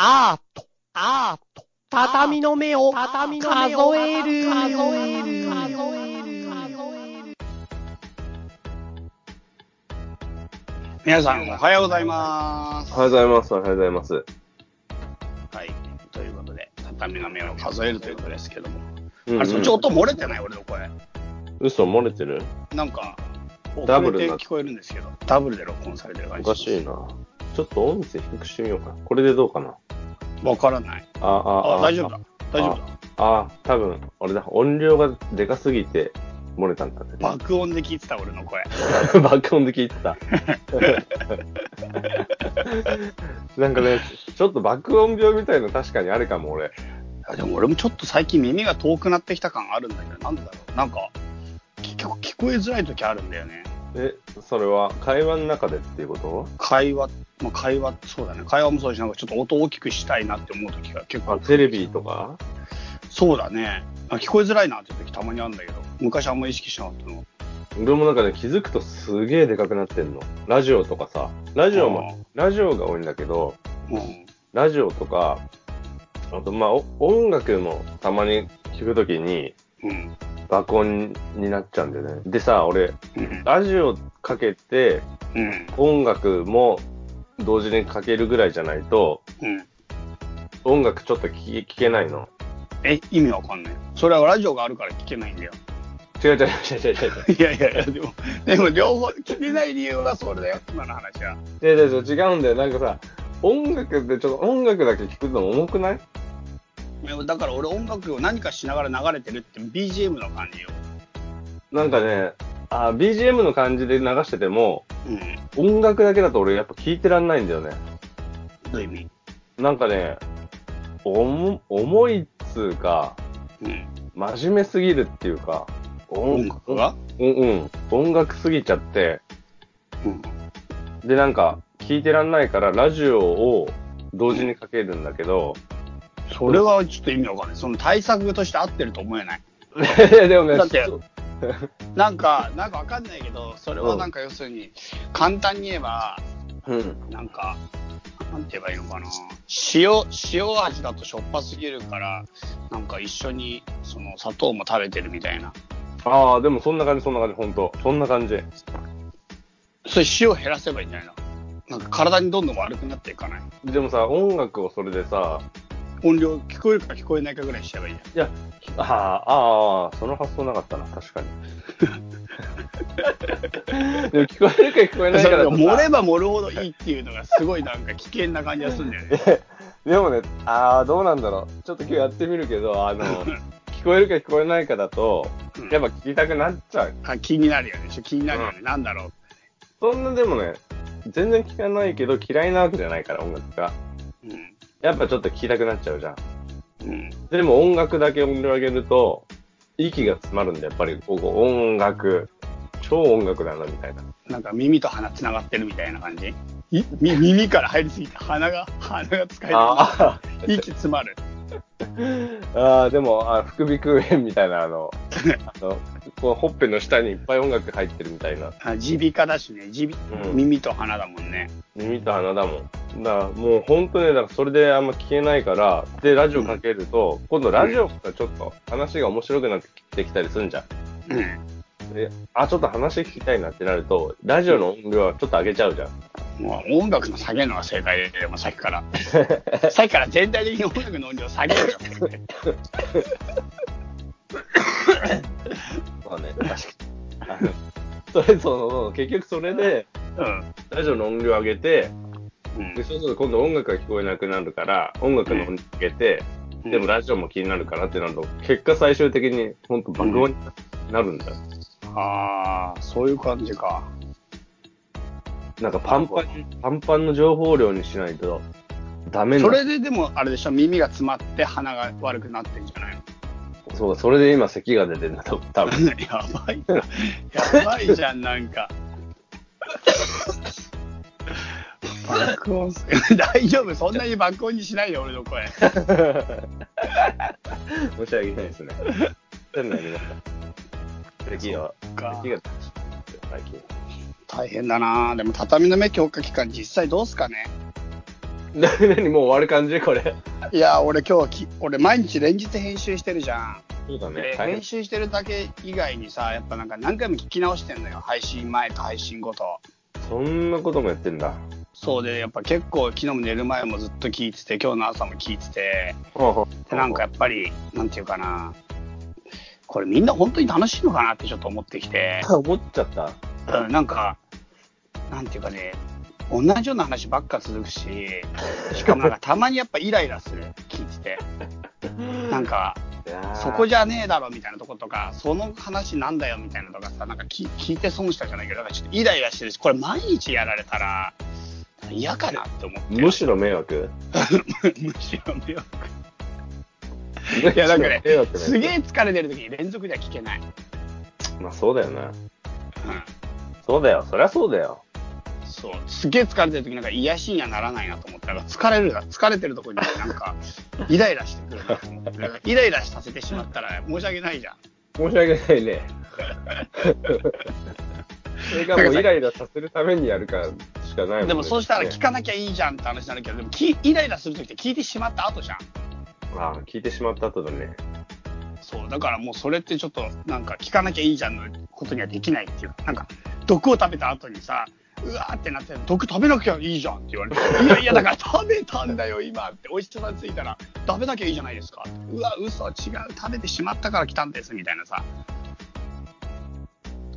アート、アート、畳の目を、畳の目を数える、数える、数える、皆さん、おはようございます。おはようございます。おはようございます。はい。ということで、畳の目を数えるということですけども。うんうんあれ、そっち音漏れてない俺の声。嘘漏れてる？なんか、ダブルな遅れて聞こえるんですけど、ダブルで録音されてる感おじ。かしいな。ちょっと音声低くしてみようかな。これでどうかな？わからない。あ、あ、あ、大丈夫だ。大丈夫だ。あ、あ、多分、俺だ。音量がでかすぎて漏れたんだね。爆音で聞いてた俺の声。爆音で聞いてた。なんかね、ちょっと爆音病みたいの確かにあるかも、俺。あでも俺もちょっと最近耳が遠くなってきた感あるんだけど、なんでだろう。なんか、結局聞こえづらい時あるんだよね。え、それは会話の中でっていうこと？会話、まあ、会話、そうだね。会話もそうだし、なんかちょっと音大きくしたいなって思う時が結構あ、テレビとか？そうだね。あ聞こえづらいなって時たまにあるんだけど、昔あんま意識しなかったの。俺もなんかね、気づくとすげえでかくなってんの。ラジオとかさ。ラジオも、ラジオが多いんだけど、うん。ラジオとか、あとまあお音楽もたまに聞くときにうん。爆音になっちゃうんだよね。でさ、俺、うん。ラジオかけてうん。音楽も同時にかけるぐらいじゃないと、うん。音楽ちょっと聞けないの。え、意味わかんない。それはラジオがあるから聞けないんだよ。違う違う違う違う違う。い やいやいや、でも、でも両方聞けない理由はそれだよ、今の話は。違う違う違う違うんだよ。なんかさ、音楽ってちょっと音楽だけ聞くの重くない？だから俺音楽を何かしながら流れてるって BGM の感じよ。なんかね、あ BGM の感じで流してても、うん。音楽だけだと俺やっぱ聞いてらんないんだよね。どういう意味？なんかね、おも重いっつうか、うん。真面目すぎるっていうか、音楽が？うんうん。音楽すぎちゃって、うん。でなんか、聞いてらんないからラジオを同時にかけるんだけど、それはちょっと意味わかんない。その対策として合ってると思えない。でもね、だってなんか、なんかわかんないけど、それはなんか要するに、簡単に言えば、うん。なんか、なんて言えばいいのかな。塩、塩味だとしょっぱすぎるから、なんか一緒に、その砂糖も食べてるみたいな。ああ、でもそんな感じ、そんな感じ、ほんと。そんな感じ。それ塩減らせばいいんじゃないの？なんか体にどんどん悪くなっていかない？でもさ、音楽をそれでさ、音量聞こえるか聞こえないかぐらいしちゃえばいいじいや、ああ、ああ、その発想なかったな、確かに。でも聞こえるか聞こえ。ないかだとさ盛れば盛るほどいいっていうのがすごいなんか危険な感じがするんだよね。でもね、ああ、どうなんだろう。ちょっと今日やってみるけど、あの、聞こえるか聞こえないかだと、うんやっぱ聞きたくなっちゃう。あ気になるよね。気になるよね。なんだろう。そんなでもね、全然聞かないけど嫌いなわけじゃないから、音楽が。うん。やっぱちょっと聞きたくなっちゃうじゃん。うん。でも音楽だけ音量上げると、息が詰まるんで、やっぱり、ここ音楽、超音楽だな、みたいな。なんか耳と鼻つながってるみたいな感じ？い？み耳から入りすぎて鼻が、鼻が使えない。あ息詰まる。あ、ああ、でも、あ副鼻腔炎みたいな、あの、あの、こうほっぺの下にいっぱい音楽入ってるみたいな。あ耳鼻科だしね。耳うん耳と鼻だもんね。耳と鼻だもん。だからもう本当ね、だからそれであんま聞けないから、で、ラジオかけると、今度ラジオがちょっと話が面白くなってきたりするんじゃん。うん。で、あ、ちょっと話聞きたいなってなると、ラジオの音量はちょっと上げちゃうじゃん。もう音楽の下げるのが正解で、もうさっきから。さっきから全体的に音楽の音量下げるよ。まあね、確かに。それ、その、結局それで、うん。ラジオの音量上げて、うんで、そうすると今度音楽が聞こえなくなるから、音楽の音量上げて、でもラジオも気になるからってなると、結果最終的に本当爆音になるんだよ。ああ、そういう感じか。なんかパンパン、パンパンの情報量にしないとダメなそれででも、あれでしょ、耳が詰まって鼻が悪くなってんじゃないの？そう、それで今咳が出てるんだと、多分。やばいな。やばいじゃん、なんか。爆音す、大丈夫そんなに爆音にしないで、俺の声。申し訳ないですね。変なりました。咳が、か咳が最近。大変だなでも畳の目強化期間実際どうすかね なにもう終わる感じこれ。いや、俺今日はき、俺毎日連日編集してるじゃん。そうだね編集してるだけ以外にさ、やっぱなんか何回も聞き直してんのよ。配信前と配信後と。そんなこともやってんだ。そうで、やっぱ結構昨日も寝る前もずっと聞いてて、今日の朝も聞いてて、でなんかやっぱり、なんていうかな、これみんな本当に楽しいのかなってちょっと思ってきて、思っちゃった。うんなんか、なんていうかね、同じような話ばっか続くし、しかもなんかたまにやっぱイライラする、聞いてて。なんか、そこじじゃねえだろみたいなとことか、その話なんだよみたいなとかさ、なんか聞聞いて損したじゃないけど、なんかちょっとイライラしてるし、これ毎日やられたら嫌かなって思って。むしろ迷惑？むしろ迷惑。いやなんかねすげえ疲れてる時に連続では聞けない。まあそうだよな。うん。そうだよ。そりゃそうだよ。そう。すげえ疲れてる時なんか癒しにはならないなと思ったら、疲れるな、疲れてるとこになんか、イライラしてくるなと思って。なんかイライラさせてしまったら申し訳ないじゃん。申し訳ないね。それがもうイライラさせるためにやるからしかないもんね。でもそうしたら聞かなきゃいいじゃんって話になるけど、でもきイライラする時って聞いてしまった後じゃん。ああ、聞いてしまった後だね。そう。だからもうそれってちょっとなんか聞かなきゃいいじゃんのことにはできないっていうか、なんか毒を食べた後にさ、うわーってなって、毒食べなきゃいいじゃんって言われて、いやいやだから食べたんだよ今って、お医者さんついたら、食べなきゃいいじゃないですか。うわ、嘘、違う、食べてしまったから来たんですみたいなさ。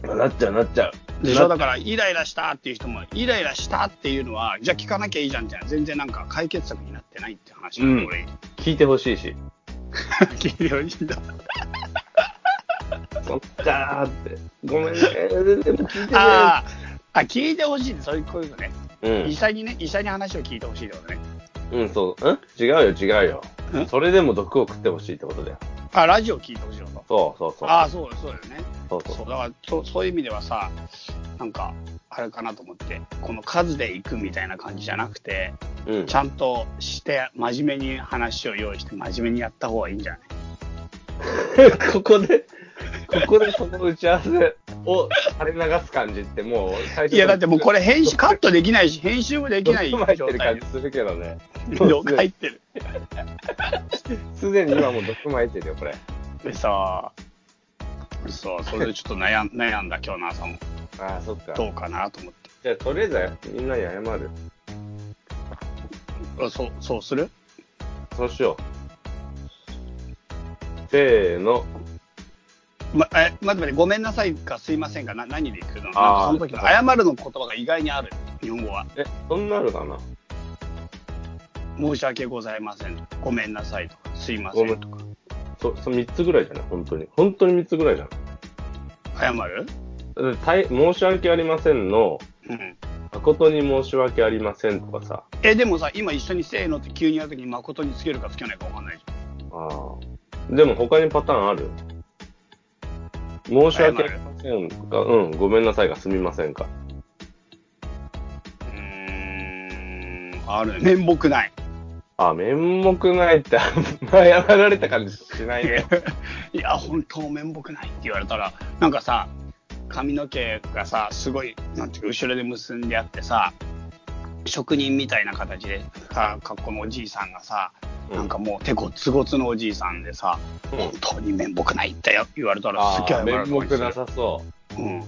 なっちゃう、なっちゃう。でしょだからイライラしたっていう人も、イライラしたっていうのは、じゃあ聞かなきゃいいじゃんって全然なんか解決策になってないって話なんで、うん俺、聞いてほしいし。聞いてほしいんだ。そっかーって。ごめんね。あーあ、聞いてほしいそういうこういうのね。うん医。者にね、医者に話を聞いてほしいってことね。うん、そう。ん？違うよ、違うよん？それでも毒を食ってほしいってことだよ。あ、ラジオ聞いてほしいの？と。そうそうそう。ああ、そうだそうだよね。そうそうそう、だからそ、そういう意味ではさ、なんか、あれかなと思って、この数で行くみたいな感じじゃなくて、うんち。ゃんとして、真面目に話を用意して、真面目にやった方がいいんじゃない？ここで、ここでその打ち合わせを垂れ流す感じってもう最初いや、だってもうこれ編集、カットできないし、編集もできない毒入って状態る感じするけどね。毒入ってる。すでに今もう毒巻いてるよ、これ。でさ、そう、それでちょっと悩ん 悩んだ今日の朝も、ああ、そっか。どうかなと思って。じゃあ、とりあえずみんなに謝る。あそう、そうする？そうしよう。せーの。ま、え、待ってごめんなさいかすいませんか、な何でいくの？なんかあーその時の謝るの言葉が意外にある、日本語は。え、そんなあるかな？申し訳ございませんとか、ごめんなさいとか、すいませんとか。そ、そ3つぐらいじゃない？本当に。本当に3つぐらいじゃ謝る？ん。たい申し訳ありませんの、うん。誠に申し訳ありませんとかさ。え、でもさ、今一緒にせーのって急にやるときに誠につけるかつけないかわかんないじああ。でも他にパターンある？申し訳ありませんか、うん、ごめんなさいがすみませんか？うーん、あるね。面目ない。あ、面目ないって、あんま謝られた感じしないね。いや、本当面目ないって言われたら、なんかさ、髪の毛がさ、すごい、なんていうか、後ろで結んであってさ、職人みたいな形で、さ、格好のおじいさんがさ、なんかもう手ごつごつのおじいさんでさ、うん本当に面目ないって言われたらすげえ面る目なさそうん。う。うん。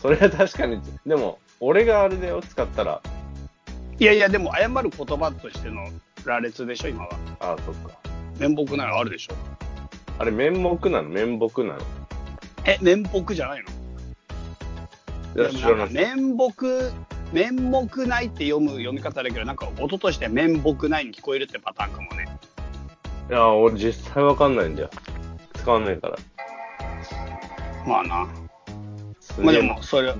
それは確かに、でも、俺があれだよ、使ったら。いやいや、でも謝る言葉としての羅列でしょ、今は。ああ、そっか。面目ないのあるでしょ。あれ、面目なの？面目なの？え、面目じゃないの？いや、で知らない。面目、面目ないって読む読み方だけど、なんか音として面目ないに聞こえるってパターンかもね。いや、俺実際わかんないんだよ。使わないから。まあな。まあでも、それ、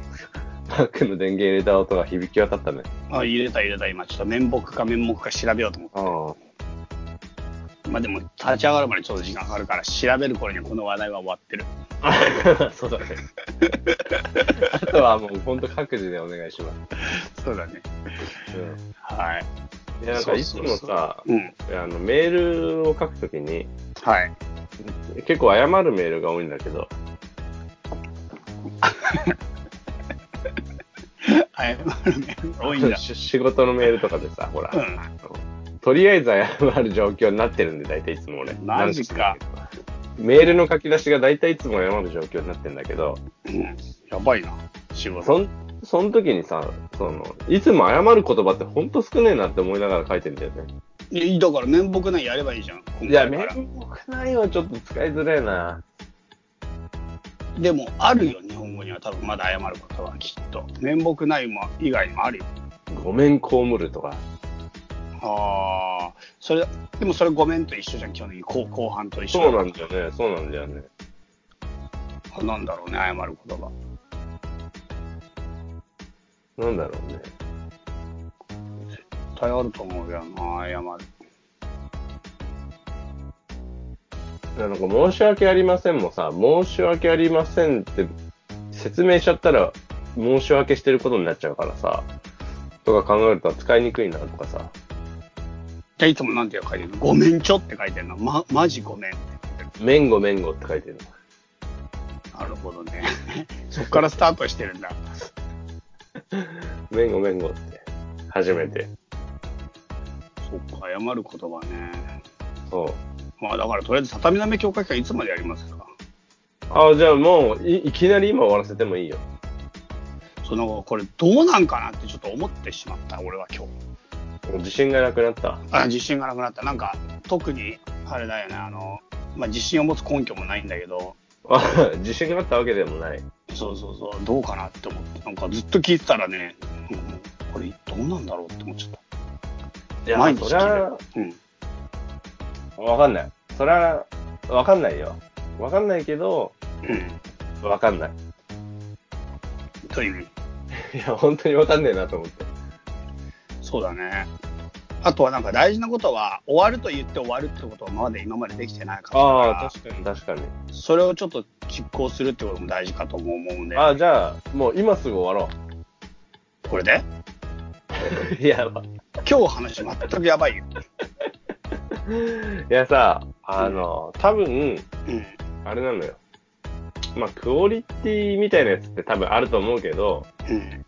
マックの電源入れた音が響き渡ったね。あ入れた入れた、今、ちょっと面目か面目か調べようと思って。あまあでも、立ち上がるまでちょっと時間かかるから、調べる頃にはこの話題は終わってる。あ。そうだね。あとはもう本当各自でお願いします。そうだね。うん。はい。いや、なんかいつもさ、うん。あのメールを書くときに、はい。結構謝るメールが多いんだけど、謝るメール多いんだ。し仕事のメールとかでさ、ほら、うん。とりあえず謝る状況になってるんで、大体いつも俺。マジかメールの書き出しが大体いつも謝る状況になってんだけど、うん。やばいな。仕事。そん、その時にさ、その、いつも謝る言葉ってほんと少ねえなって思いながら書いてんだよね。いやだから面目ないやればいいじゃん。今いや、面目ないはちょっと使いづらいな。でも、あるよ、日本語には多分まだ謝ることはきっと。面目ないも以外にもあるよ。ごめん被るとか。ああ、それ、でもそれごめんと一緒じゃん、基本的に後後半と一緒そうなんだよね、そうなんだよね。あなんだろうね、謝る言葉。なんだろうね。絶対あると思うよな、謝る。なんか申し訳ありませんもさ、申し訳ありませんって説明しちゃったら申し訳してることになっちゃうからさ、とか考えると使いにくいなとかさ。じゃあいつもなんて書いてるの？ごめんちょって書いてるの？ま、マジごめんって書いてる。めんごめんごって書いてるなるほどね。そっからスタートしてるんだ。めんごめんごって。初めて。そっか、謝る言葉ね。そう。まあだからとりあえず畳の目強化期間いつまでやりますか？あ、じゃあもうい、いきなり今終わらせてもいいよ。そのこれどうなんかなってちょっと思ってしまった、俺は今日。自信がなくなった？あ自信がなくなった。なんか、特に、あれだよね、あの、まあ、自信を持つ根拠もないんだけど、あ 自信があったわけでもない。そうそうそう、どうかなって思って、なんかずっと聞いてたらね、これどうなんだろうって思っちゃった。いや、毎日そりゃ、うん。わかんない。そりゃ、わかんないよ。わかんないけど、うん。わかんない。という意味。いや、本当にわかんねえなと思って。そうだね。あとはなんか大事なことは、終わると言って終わるってことはまだ今までできてないから、ああ、確かに確かに。それをちょっと実行するってことも大事かとも思うんで、ああ、じゃあ、もう今すぐ終わろこれで？や、ま今日話全くやばいよ。いやさ、あの、多分、うん。あれなのよ。まあ、クオリティみたいなやつって多分あると思うけど、うん。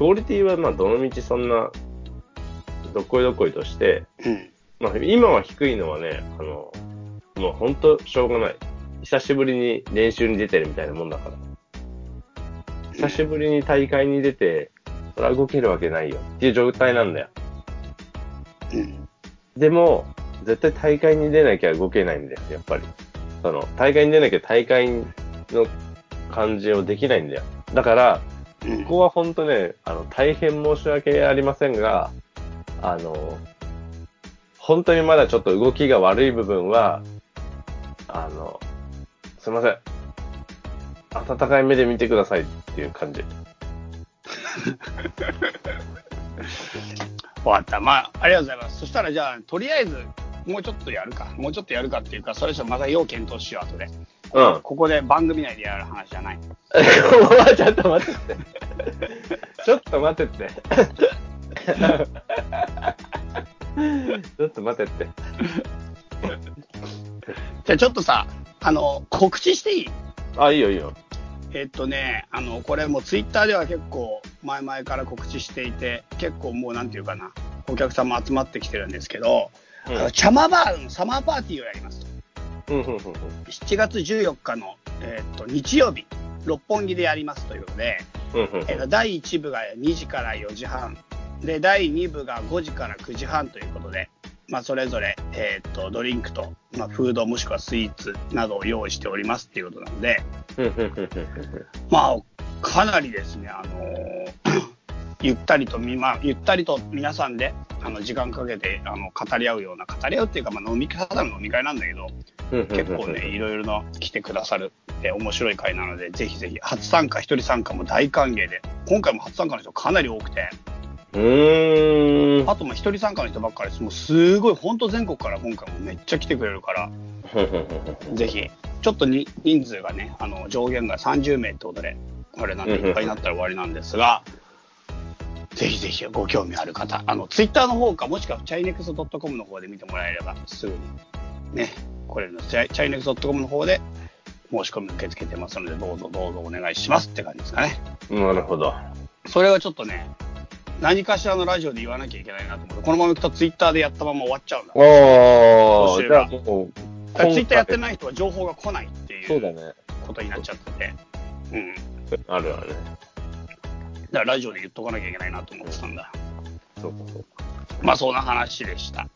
クオリティはまあ、どのみちそんな、どっこいどっこいとして、うん。まあ、今は低いのはね、あの、もう本当しょうがない。久しぶりに練習に出てるみたいなもんだから。久しぶりに大会に出て、それは動けるわけないよっていう状態なんだよ。うん。でも、絶対大会に出なきゃ動けないんだよ、やっぱり。その、大会に出なきゃ大会の感じをできないんだよ。だから、うんここは本当ね、あの、大変申し訳ありませんが、あの、本当にまだちょっと動きが悪い部分は、あの、すいません。温かい目で見てくださいっていう感じ。わかった。まあ、ありがとうございます。そしたらじゃあ、とりあえず、もうちょっとやるか。もうちょっとやるかっていうか、それじゃまた要検討しよう、後で。うん。ここで番組内でやる話じゃない。ちょっと待ってって。ちょっと待ってって。ちょっと待ってって。じゃあちょっとさ、あの、告知していい？あ、いいよいいよ。えっとね、あの、これもツイッターでは結構前々から告知していて、結構もうなんていうかな、お客様集まってきてるんですけど、うんあのチャマバーのサマーパーティーをやりますと。うん、うん、うん。7月14日の、えっと日曜日、六本木でやりますということで、うん、うん。えっと第1部が2時から4時半、で、第2部が5時から9時半ということで、まあ、それぞれ、えっとドリンクと、まあ、フードもしくはスイーツなどを用意しておりますっていうことなので、うん、うん、うん。まあ、かなりですね、あのーゆったりとみ、まあ、ゆったりと皆さんで、あの、時間かけて、あの、語り合うような、語り合うっていうか、まあ、飲み会、ただの飲み会なんだけど、結構ね、いろいろな来てくださる、え面白い会なので、ぜひぜひ、初参加、一人参加も大歓迎で、今回も初参加の人かなり多くて、うーん。あと、まあ、一人参加の人ばっかりです。もう、すごい、本当全国から今回もめっちゃ来てくれるから、ぜひ、ちょっとに人数がね、あの、上限が30名ってことで、これなんでいっぱいになったら終わりなんですが、ぜひぜひご興味ある方、あの、ツイッターの方か、もしくはチャイネクスト .com の方で見てもらえれば、すぐに、ね、これのチャイチャイネクスト .com の方で申し込み受け付けてますので、どうぞどうぞお願いしますって感じですかね。なるほど。それはちょっとね、何かしらのラジオで言わなきゃいけないなと思って、このままいくとツイッターでやったまま終わっちゃうんだ。おあもう、ツイッターやってい。ない人は情報が来ないっていう。ことになっちゃってて。うん。あるあるね。だからラジオで言っとかなきゃいけないなと思ってたんだ。そうかそうまあそんな話でした。か。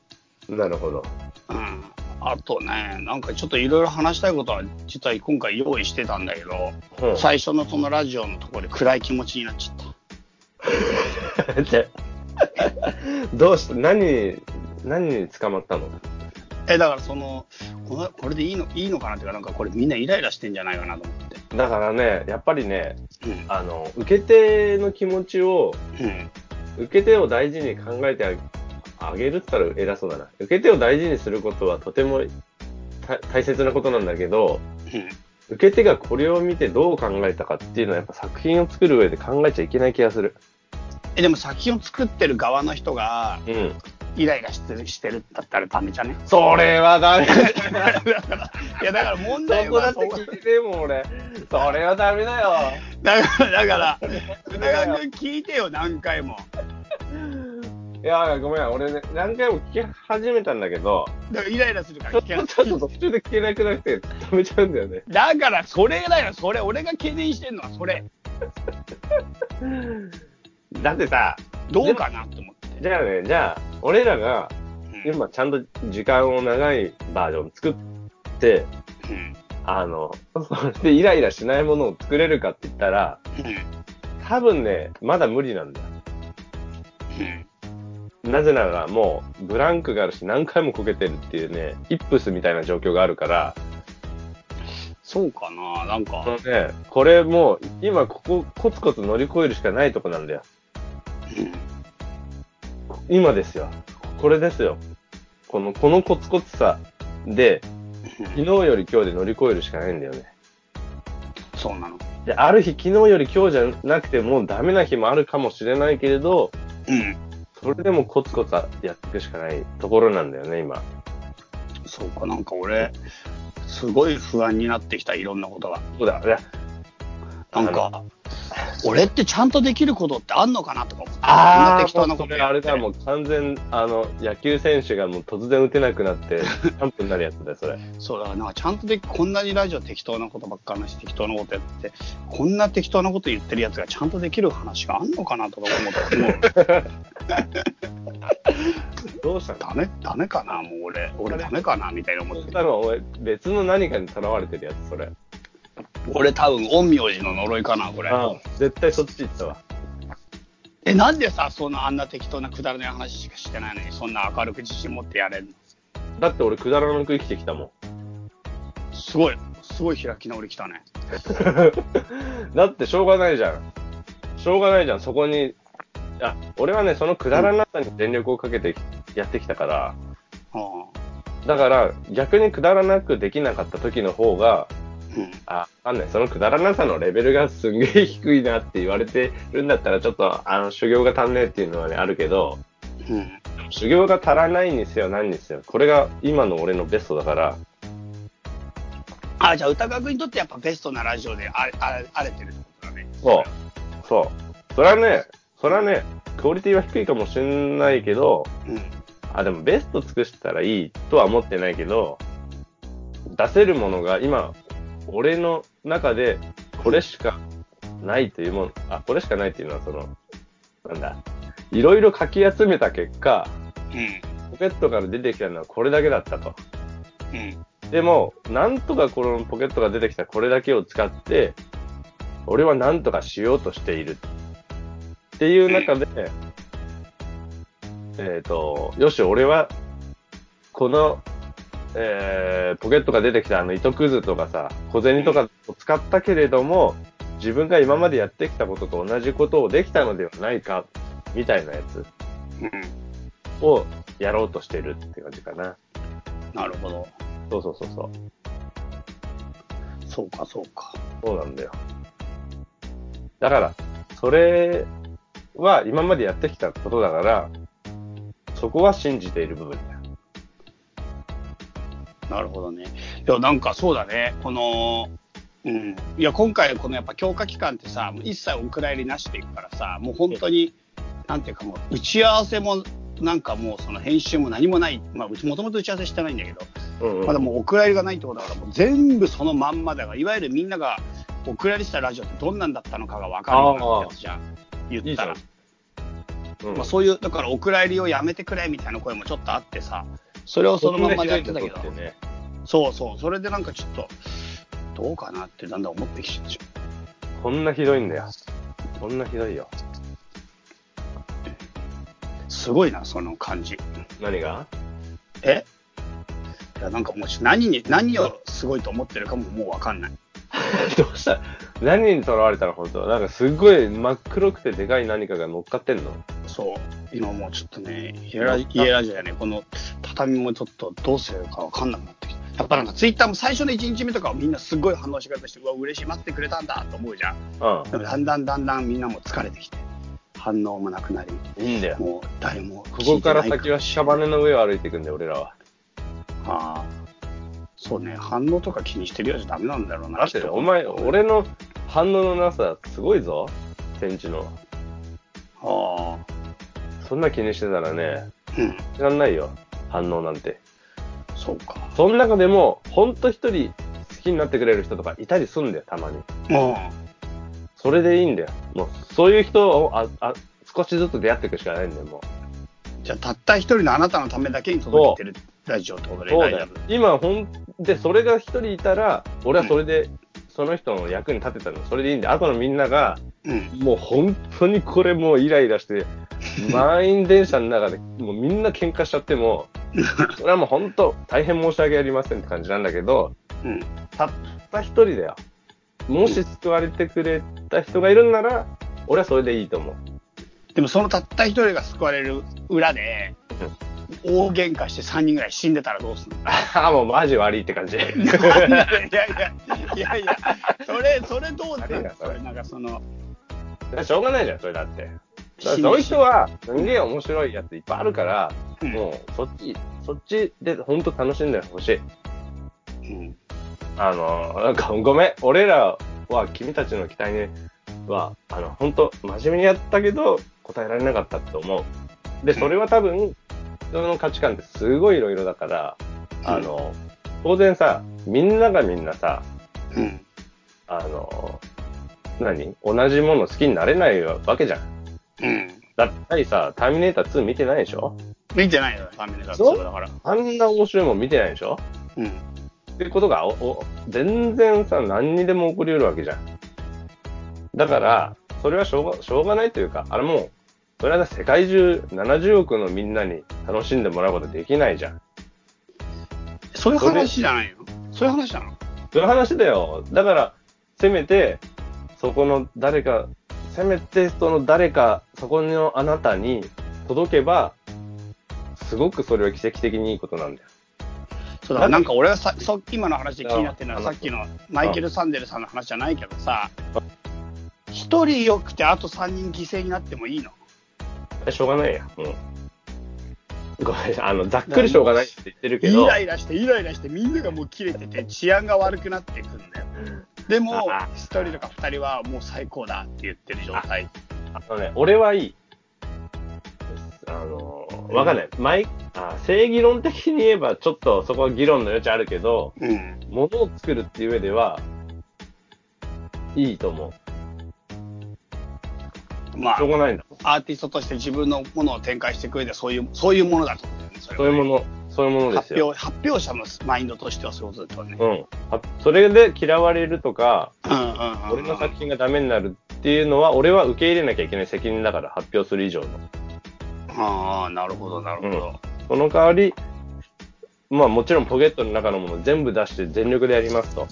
なるほど。うん。あとね、なんかちょっといろいろ話したいことは実は今回用意してたんだけど、うん最初のそのラジオのところで暗い気持ちになっちゃった。で どうして、何、何に捕まったの？え、だからその、このこれでいいの、いいのかなっていうか、なんかこれみんなイライラしてんじゃないかなと思って。だからね、やっぱりね、うん。あの、受け手の気持ちを、うん。受け手を大事に考えてああげるって言ったら偉そうだな。受け手を大事にすることはとてもた大切なことなんだけど、うん。受け手がこれを見てどう考えたかっていうのはやっぱ作品を作る上で考えちゃいけない気がする。え、でも作品を作ってる側の人がうん。イライラしてる、してるんだったらダメじゃね？それはダメ いやだから問題そこだって聞いてもん俺。それはダメだよ。だから、だから、宇田川君聞いてよ、何回も。いや、ごめん。俺ね、何回も聞き始めたんだけど、だからイライラするから聞けなとちょっと途中で聞けなくなって止めちゃうんだよね。だから、それだよ、それ。俺が懸念してんのはそれ。だってさ、どうかなと思って。じゃあね、じゃあ、俺らがうん今ちゃんと時間を長いバージョン作って、うん。あの、そ れでイライラしないものを作れるかって言ったら、うん。多分ね、まだ無理なんだよ。うん。なぜならもう、ブランクがあるし何回もこけてるっていうね、イップスみたいな状況があるから、そうかななんかね、これもう、今ここコツコツ乗り越えるしかないとこなんだよ。今ですよ。これですよ。この、このコツコツさで、うん昨日より今日で乗り越えるしかないんだよね。そうなの。で、ある日昨日より今日じゃなくてもうダメな日もあるかもしれないけれど、うん。それでもコツコツやっていくしかないところなんだよね、今。そうか、なんか俺、すごい不安になってきた、いろんなことが。そうだ。いや、なんか、俺ってちゃんとできることってあんのかなとか思って。あ適当なことあれだ、もう完全、あの、野球選手がもう突然打てなくなって、キャンプになるやつだよ、それ。そうだからなんかちゃんとでこんなにラジオ適当なことばっかり話して適当なことやっててこんな適当なこと言ってるやつがちゃんとできる話があんのかなとか思ってもうどうしたの？ダメダメかなもう俺俺ダメかなみたいな思ってたらお前、別の何かにとらわれてるやつ、それ。俺多分陰陽師の呪いかなこれああ絶対そっち行ったわ。えなんでさそんなあんな適当なくだらない話しかしてないのにそんな明るく自信持ってやれるの？だって俺、くだらなく生きてきたもん。すごいすごい開き直りきたね だってしょうがないじゃん。しょうがないじゃん、そこに。あ、俺はね、そのくだらなさに全力をかけてやってきたから、あだから逆にくだらなくできなかった時の方が、あわかんない。そのくだらなさのレベルがすんげえ低いなって言われてるんだったら、ちょっと、あの、修行が足んねえっていうのはね、あるけど、うん修行が足らないにせよ何にせよ。これが今の俺のベストだから、あじゃあ歌川君にとってやっぱベストなラジオであれあれ荒れてるってことだねそう。そう。それはね、それはね、クオリティは低いかもしんないけど、うんあ、でもベスト尽くしたらいいとは思ってないけど、出せるものが今、俺の中でこれしかないというもの、あ、これしかないっていうのはその、なんだ、いろいろかき集めた結果、ポケットから出てきたのはこれだけだったと。でも、なんとかこのポケットが出てきたこれだけを使って、俺はなんとかしようとしている。っていう中で、えっ、と、よし、俺は、この、えー、ポケットが出てきたあの糸くずとかさ、小銭とかを使ったけれども、自分が今までやってきたことと同じことをできたのではないか、みたいなやつうんをやろうとしてるって感じかな。なるほどそうそうそうそう。そうかそうかそうなんだよ。だから、それは今までやってきたことだから、そこは信じている部分だよ。なるほどね。いや、なんかそうだね。この、うん。いや、今回このやっぱ強化期間ってさ、もう一切お蔵入りなしでいくからさ、もう本当に、なんていうかもう、打ち合わせも、なんかもうその編集も何もない。まあ、うちもともと打ち合わせしてないんだけど、うんうん。まだもうお蔵入りがないってことだから、もう全部そのまんまだから、いわゆるみんながお蔵入りしたラジオってどんなんだったのかが分かるようなやつじゃん。言ったら。いいうんまあ、そういう、だからお蔵入りをやめてくれみたいな声もちょっとあってさ、それをそのまんまでやってたけど、ねそうそう、それでなんかちょっと、どうかなってだんだん思ってきちゃこんなひどいんだよ。こんなひどいよ。う。すごいな、その感じ。何が？え？いや、なんかもう何に、何をすごいと思ってるかももうわかんない。どうした？何にとらわれたの？本当なんかすっごい真っ黒くてでかい何かが乗っかってんの？そう。今もうちょっとね、家ラジオやね、この畳もちょっとどうするかわかんなくなってきた。やっぱなんかツイッターも最初の1日目とかはみんなすっごい反応し方して、うわ、嬉しい、待ってくれたんだと思うじゃん。うでもだんだんだんだんみんなも疲れてきて、反応もなくなり、ん。いいんだよ。もう誰もここから聞いてない先は屍の上を歩いていくんだよ、俺らは。ああ。そうね、反応とか気にしてるようじゃダメなんだろうな。だって、お前、俺の反応のなさ、すごいぞ。センチの。あそんな気にしてたらね、あ。うん。知らんないよ。反応なんて。そうか。その中でも、ほんと一人好きになってくれる人とかいたりすんだよ、たまに。うん。それでいいんだよ。もう、そういう人を、あ、あ、少しずつ出会っていくしかないんだよ、もう。じゃあ、たった一人のあなたのためだけに届けてるラジオってことでそうだよ。今、ほん、で、それが一人いたら、俺はそれで、その人の役に立てたの。それでいいんだよ。あとのみんなが、夫。うん。もう本当にこれもうイライラして、満員電車の中でもうみんな喧嘩しちゃっても、それはもう本当大変申し訳ありませんって感じなんだけど、うん。たった一人だよ。もし救われてくれた人がいるんなら、俺はそれでいいと思う。でもそのたった一人が救われる裏で、大喧嘩して3人ぐらい死んでたらどうすんの？あ あ、もうマジ悪いって感じ。いやいや、いやいや、それ、それどうなの何がそれそれ、なんかその、しょうがないじゃん、それだって。だからそういう人は、すんげえ面白いやついっぱいあるから、うんもう、そっち、そっちで本当楽しんでほしい。うん。あの、なんかごめん、俺らは君たちの期待には、あの、本当真面目にやったけど、答えられなかったって思う。で、それは多分、人の価値観ってすごいいろいろだから、あの、当然さ、みんながみんなさ、うん。あの、何？同じもの好きになれないわけじゃん。うん。だってさ、ターミネーター2見てないでしょ？見てないよ、ファミリーだそう？だから。あんな面白いもん見てないでしょ？うん。ってことが、お、お、全然さ、何にでも起こり得るわけじゃん。だから、それはしょうが、しょうがないというか、あれもう、それは世界中70億のみんなに楽しんでもらうことできないじゃん。そういう話じゃないの？そういう話なの？そういう話だよ。だから、せめて、そこの誰か、せめてその誰か、そこのあなたに届けば、すごくそれは奇跡的にいいことなんだよ。そうだ、なんか俺はさ、そ今の話で気になってるのは、あさっきのマイケル・サンデルさんの話じゃないけどさ、一人よくてあと三人犠牲になってもいいの？えしょうがないや。うん。ごめん、あの、ざっくりしょうがないって言ってるけイど、ライラして、イライラして、みんながもう切れてて、治安が悪くなっていくんだよ。でもあ、一人とか二人はもう最高だって言ってる状態。あのね、俺はいい。あの、わかんない。毎、あ正義論的に言えば、ちょっとそこは議論の余地あるけど、うん。物を作るっていう上では、いいと思う。まあしょう、がないんだ。アーティストとして自分のものを展開していく上ではそういう、そういうものだと思うんだよね。そそういうもの、そういうものですよ。発表、発表者のマインドとしてはそういうことだとね。うん。はそれで嫌われるとか、うんうんうんうん。俺の作品がダメになるっていうのは、俺は受け入れなきゃいけない責任だから、発表する以上の。ああ、なるほど、なるほど。その代わり、まあもちろんポケットの中のもの全部出して全力でやりますと。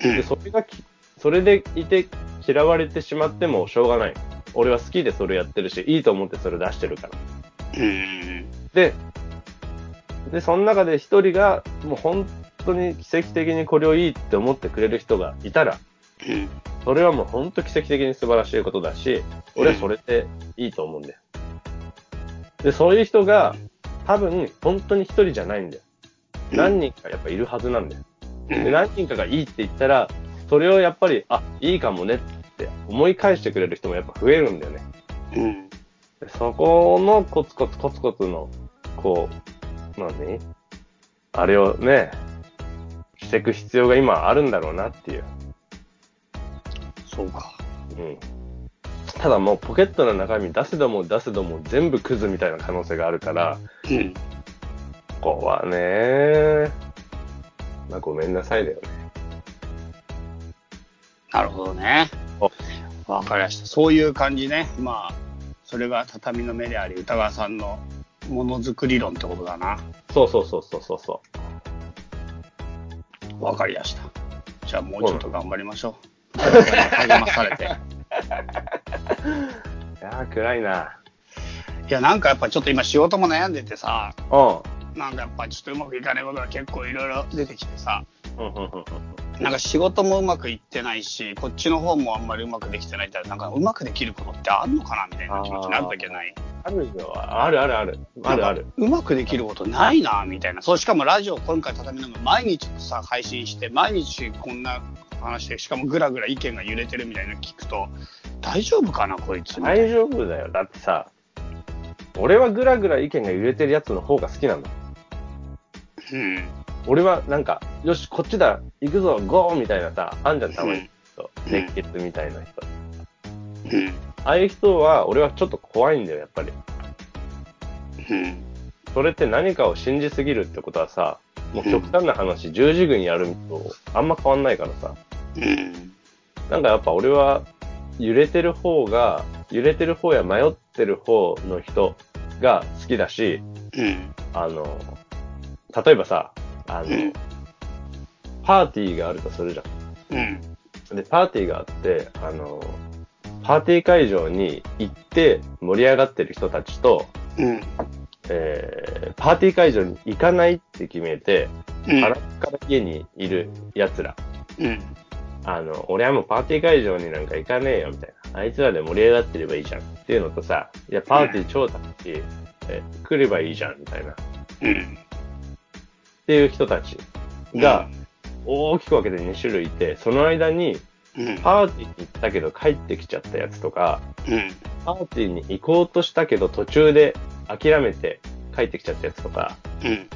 で、それがき、それでいて嫌われてしまってもしょうがない。俺は好きでそれやってるし、いいと思ってそれ出してるから。うん。で、で、その中で一人が、もう本当に奇跡的にこれをいいって思ってくれる人がいたら、うん。それはもう本当奇跡的に素晴らしいことだし、俺はそれでいいと思うんだよ。で、そういう人が、多分、本当に一人じゃないんだよ。何人かやっぱいるはずなんだよ。で、何人かがいいって言ったら、それをやっぱり、あ、いいかもねって思い返してくれる人もやっぱ増えるんだよね。うん。でそこのコツコツコツコツの、こう、何あれをね、していく必要が今あるんだろうなっていう。そうか。うん。ただもうポケットの中身出せども出せども全部クズみたいな可能性があるから、うん。ここはね、まあごめんなさいだよね。なるほどね。わかりました。そういう感じね。まあ、それが畳の目であり、歌川さんのものづくり論ってことだな。そうそうそうそうそうそわかりました。じゃあもうちょっと頑張りましょう。励まされて。う。いやー暗いな。いや、なんかやっぱちょっと今仕事も悩んでてさ、うん。なんかやっぱちょっとうまくいかないことが結構いろいろ出てきてさ、なんか仕事もうまくいってないし、こっちの方もあんまりうまくできてないって、なんかうまくできることってあんのかなみたいな気持ちになるときない。あるよ。あるあるある。あるある。うまくできることないな、みたいな。そう、しかもラジオ今回畳の目毎日さ、配信して、毎日こんな話で、しかもぐらぐら意見が揺れてるみたいなの聞くと、大丈夫かな、こいつ。大丈夫だよ。だってさ、俺はぐらぐら意見が揺れてるやつの方が好きなんだ。うん。俺はなんか、よし、こっちだ、行くぞ、ゴーみたいなさ、あんじゃん、たまに熱血みたいな人。うん。ああいう人は、俺はちょっと怖いんだよ、やっぱり。うん。それって何かを信じすぎるってことはさ、もう極端な話、十字軍やるのとあんま変わんないからさ。うん。なんかやっぱ俺は、揺れてる方が、揺れてる方や迷ってる方の人が好きだし、うん。あの、例えばさ、あの、うんパーティーがあるとするじゃうん。ん。で、パーティーがあって、あの、パーティー会場に行って盛り上がってる人たちと、うん。えー、パーティー会場に行かないって決めて、うん。腹から家にいる奴ら。うん。あの、俺はもうパーティー会場になんか行かねえよ、みたいな。あいつらで盛り上がってればいいじゃん。っていうのとさ、いや、パーティー超楽しい。え、来ればいいじゃん、みたいな。っうん。ていう人たちが、大きく分けて2種類いて、その間に、うん。パーティーに行ったけど帰ってきちゃったやつとか、うん。パーティーに行こうとしたけど途中で諦めて帰ってきちゃったやつとか、うん。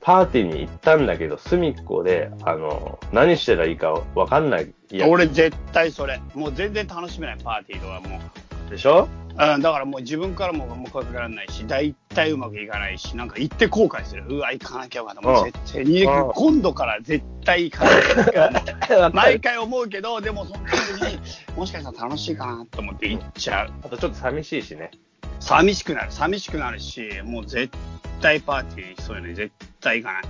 パーティーに行ったんだけど隅っこで、あの、何してらいいか分かんないや俺絶対それ。もう全然楽しめない、パーティーとかもう。つでしょ？うん、だからもう自分からももう声かけられないし、大体うまくいかないし、なんか行って後悔する。うわ、行かなきゃよかった。もう絶対今度から絶対行かなきゃ。毎回思うけど、でもその時に、もしかしたら楽しいかなと思って行っちゃう。あとちょっと寂しいしね。寂しくなる、寂しくなるし、もう絶対パーティー、そういうの絶対行かない。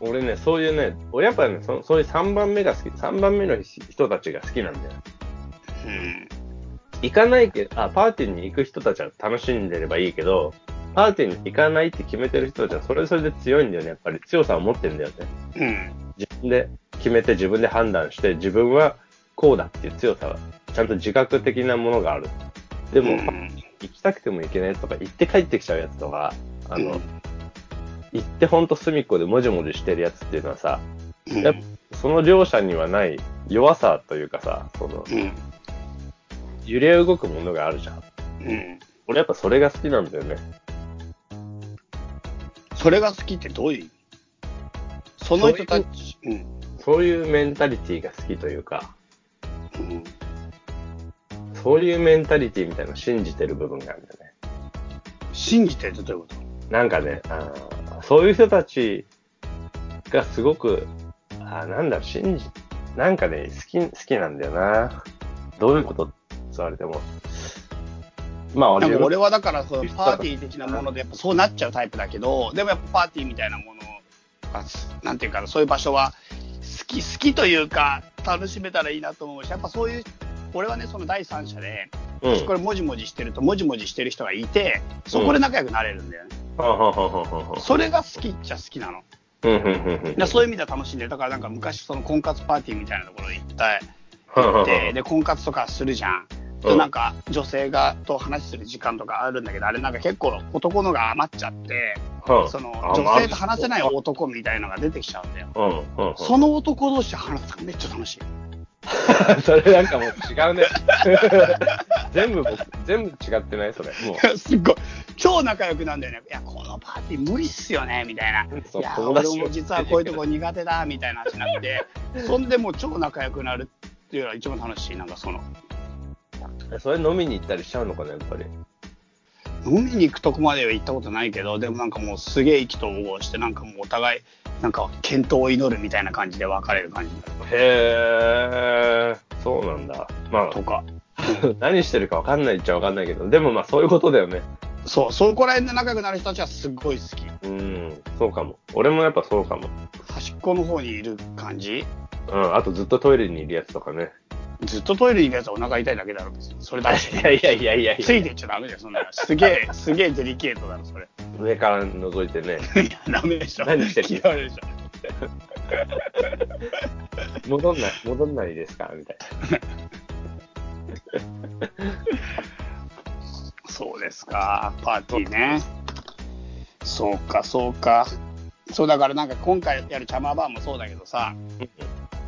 俺ね、そういうね、俺やっぱね、そそういう3番目が好き、3番目の人たちが好きなんだよ。うん。行かないけど、あ、パーティーに行く人たちは楽しんでればいいけど、パーティーに行かないって決めてる人たちはそれはそれで強いんだよね。やっぱり強さを持ってるんだよね。うん。自分で決めて自分で判断して自分はこうだっていう強さはちゃんと自覚的なものがある。でも、うん行きたくても行けないとか、行って帰ってきちゃうやつとか、あの、うん行ってほんと隅っこでもじもじしてるやつっていうのはさ、うんやっぱその両者にはない弱さというかさ、その、うん。揺れ動くものがあるじゃん。うん。俺やっぱそれが好きなんだよね。それが好きってどういう？その人たち、うん。そういうメンタリティが好きというか、うん。そういうメンタリティみたいなのを信じてる部分があるんだよね。信じてるってどういうこと？なんかね、あーそういう人たちがすごく、あーなんだろう、信じ、なんかね、好き、好きなんだよな。どういうこと？って言われても。まあ、俺は、はだからそのパーティー的なものでやっぱそうなっちゃうタイプだけど、でもやっぱパーティーみたいなものが、なんていうかな、そういう場所は好き、好きというか楽しめたらいいなと思うし、やっぱそういう、俺はね、その第三者で、うん。これもじもじしてると、もじもじしてる人がいて、そこで仲良くなれるんだよね。はんそれが好きっちゃ好きなの。うんうんうんうんでそういう意味では楽しんでる。だからなんか昔その婚活パーティーみたいなところに行って、で、婚活とかするじゃん。うんなんか女性がと話する時間とかあるんだけど、あれなんか結構男のが余っちゃって、うんそのあ女性と話せない男みたいのが出てきちゃうんだよ。うんうんうんその男同士で話すのがめっちゃ楽しい。それなんかもう違うね。全部僕、全部違ってないそれ。もう。すっごい、超仲良くなんだよね。いや、このパーティー無理っすよね、みたいな。いや、俺も実はこういうとこ苦手だ、みたいな話になって、そんでもう超仲良くなるっていうのが一番楽しい。なんかその、それ飲みに行ったりしちゃうのかな、やっぱり？飲みに行くとこまでは行ったことないけど、でもなんかもうすげえ意気投合して、なんかもうお互い、なんか健闘を祈るみたいな感じで別れる感じへー、そうなんだ。まとか。あ、何してるかわかんないっちゃわかんないけど、でもまあそういうことだよね。そう、そこら辺で仲良くなる人たちはすっごい好き。うん、そうかも。俺もやっぱそうかも。端っこの方にいる感じ？うん、あとずっとトイレにいるやつとかね。ずっとトイレにいるやつはお腹痛いだけだろ、別に。それだけ。いやいやいやいやいやついていっちゃダメだよ、そんなの。すげえ、すげえデリケートだろ、それ。上から覗いてね。いや、ダメでしょ。何してる嫌われるでしょ。戻んない、戻んないですか？みたい そうですか、パーティーね。そうか、そうか。そうだからなんか今回やるチャマーバーもそうだけどさ、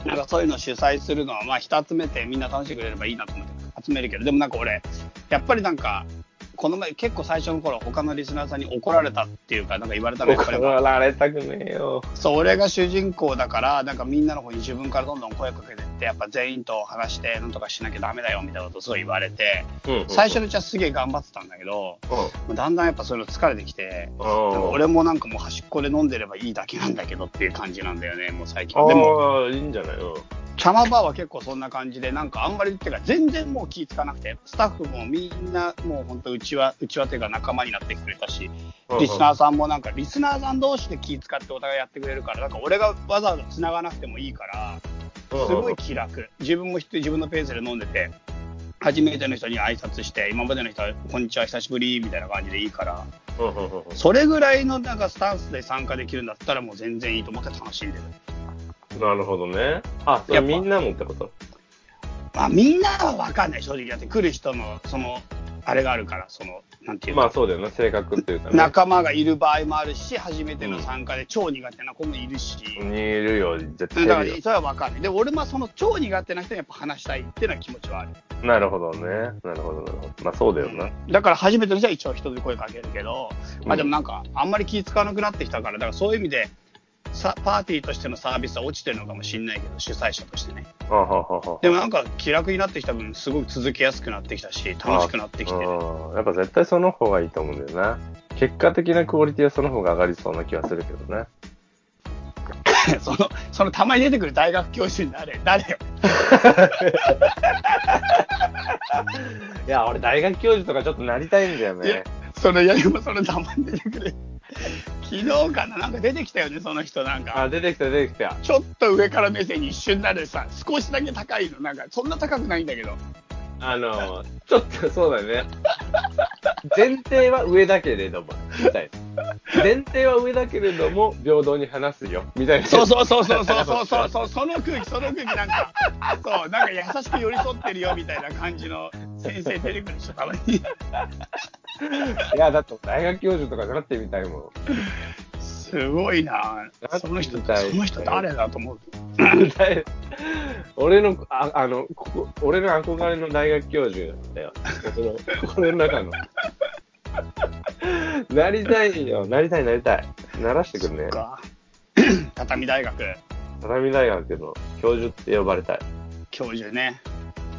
なんかそういうの主催するのは、まあ人集めてみんな楽しんでくれればいいなと思って集めるけど、でもなんか俺、やっぱりなんか、この前結構最初の頃他のリスナーさんに怒られたっていうか、なんか言われたの 怒られたくねえよ。そう、俺が主人公だから、なんかみんなの方に自分からどんどん声かけてって、やっぱ全員と話して、なんとかしなきゃダメだよみたいなことをすごい言われて、うん最初のうちはすげえ頑張ってたんだけど、うん。だんだんやっぱそういうの疲れてきて、俺もなんかもう端っこで飲んでればいいだけなんだけどっていう感じなんだよね、もう最近。でも、いいんじゃない？うん。チャマバーは結構そんな感じで、なんかあんまりっていうか、全然もう気ぃつかなくて、スタッフもみんなもう本当うちは、うちはというか仲間になってくれたし、リスナーさんもなんか、リスナーさん同士で気使ってお互いやってくれるから、なんか俺がわざわざ繋がなくてもいいから、すごい気楽。自分も自分のペースで飲んでて、初めての人に挨拶して、今までの人は、こんにちは、久しぶり、みたいな感じでいいから、それぐらいのなんかスタンスで参加できるんだったら、もう全然いいと思って楽しんでる。なるほどね。あ、それやみんなもってこと？まあ、みんなは分かんない、正直だって、来る人の、その、あれがあるから、その、なんていうか、まあそうだよな、性格っていうかね。仲間がいる場合もあるし、初めての参加で超苦手な子もいるし、にいるよ、絶対いだから。それは分かんない。で、俺もその超苦手な人にやっぱ話したいっていうのは気持ちはある。なるほどね。なるほど、なるほど。まあそうだよな。だから初めての人は一応人で声かけるけど、まあでもなんか、あんまり気使わなくなってきたから、だからそういう意味で、さパーティーとしてのサービスは落ちてるのかもしれないけど、主催者としてね。はあはあはあはあでもなんか気楽になってきた分、すごく続けやすくなってきたし、楽しくなってきてやっぱ絶対その方がいいと思うんだよな。結果的なクオリティはその方が上がりそうな気はするけどね。その、そのたまに出てくる大学教授に誰、誰よ。いや、俺大学教授とかちょっとなりたいんだよいやね。それ、いや、でもそれたまに出てくる。昨日かな？なんか出てきたよね、その人なんか。あ、出てきた出てきた。ちょっと上から目線に一瞬なるさ、少しだけ高いの。なんか、そんな高くないんだけど。あの、ちょっとそうだね。前提は上だけれども、みたいな。前提は上だけれども、平等に話すよ、みたいな。そうそうそうそうそうそうそうそう、その空気、その空気なんか、そう、なんか優しく寄り添ってるよみたいな感じの先生出てくるでしょ、たまに。いや、だって大学教授とかなってみたいもん。すごいなその人、その人誰だと思う？俺の、ああの、ここ俺の憧れの大学教授だよ。俺の中の。なりたいよ。なりたい、なりたい。ならしてくんね。か 畳大学畳大学の教授って呼ばれたい。教授ね。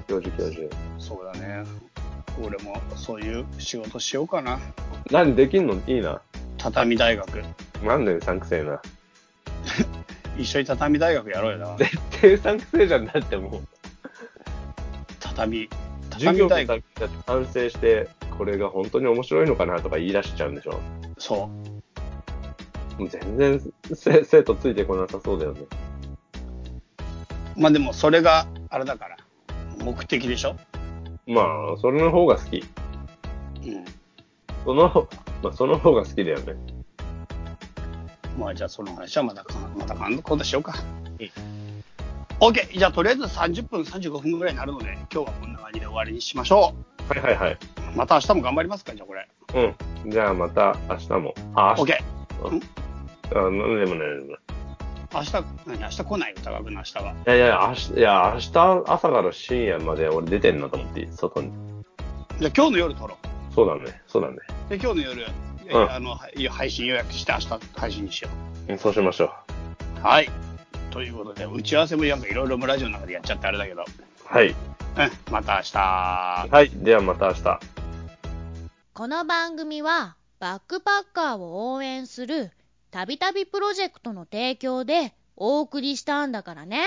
教授、教授。そうだね。俺もそういう仕事しようかな。なんでできんの？いいな。畳大学。なんでうさんくせえな。一緒に畳大学やろうよな。絶対うさんくせえじゃんだってもう。畳。授業で学。反省して、これが本当に面白いのかなとか言い出しちゃうんでしょ。そう。もう全然せ生徒ついてこなさそうだよね。まあでもそれがあれだから。目的でしょ？まあ、それの方が好き。うん。その、まあ、その方が好きだよね。まあじゃあその話はまたか、また今度しようか。いい OK! じゃあとりあえず30分、35分ぐらいになるので、今日はこんな感じで終わりにしましょはいはいはい。う。また明日も頑張りますか？じゃあこれ。うん。じゃあまた明日も。あ、明日。OK! あ、なんでもないでもない。明日、何？明日来ないよ、高くの明日は。いやいや、明日、いや、明日朝から深夜まで俺出てんなと思って、外に。じゃあ今日の夜撮ろそうだね、そうだね。う。で、今日の夜、うんあの、はい配信予約して明日配信にしようんそうしましょう。う。はい。ということで、打ち合わせもなんかいろいろラジオの中でやっちゃってあれだけど、はい。うん、また明日。はい。ではまた明日。この番組はバックパッカーを応援するたびたびプロジェクトの提供でお送りしたんだからね。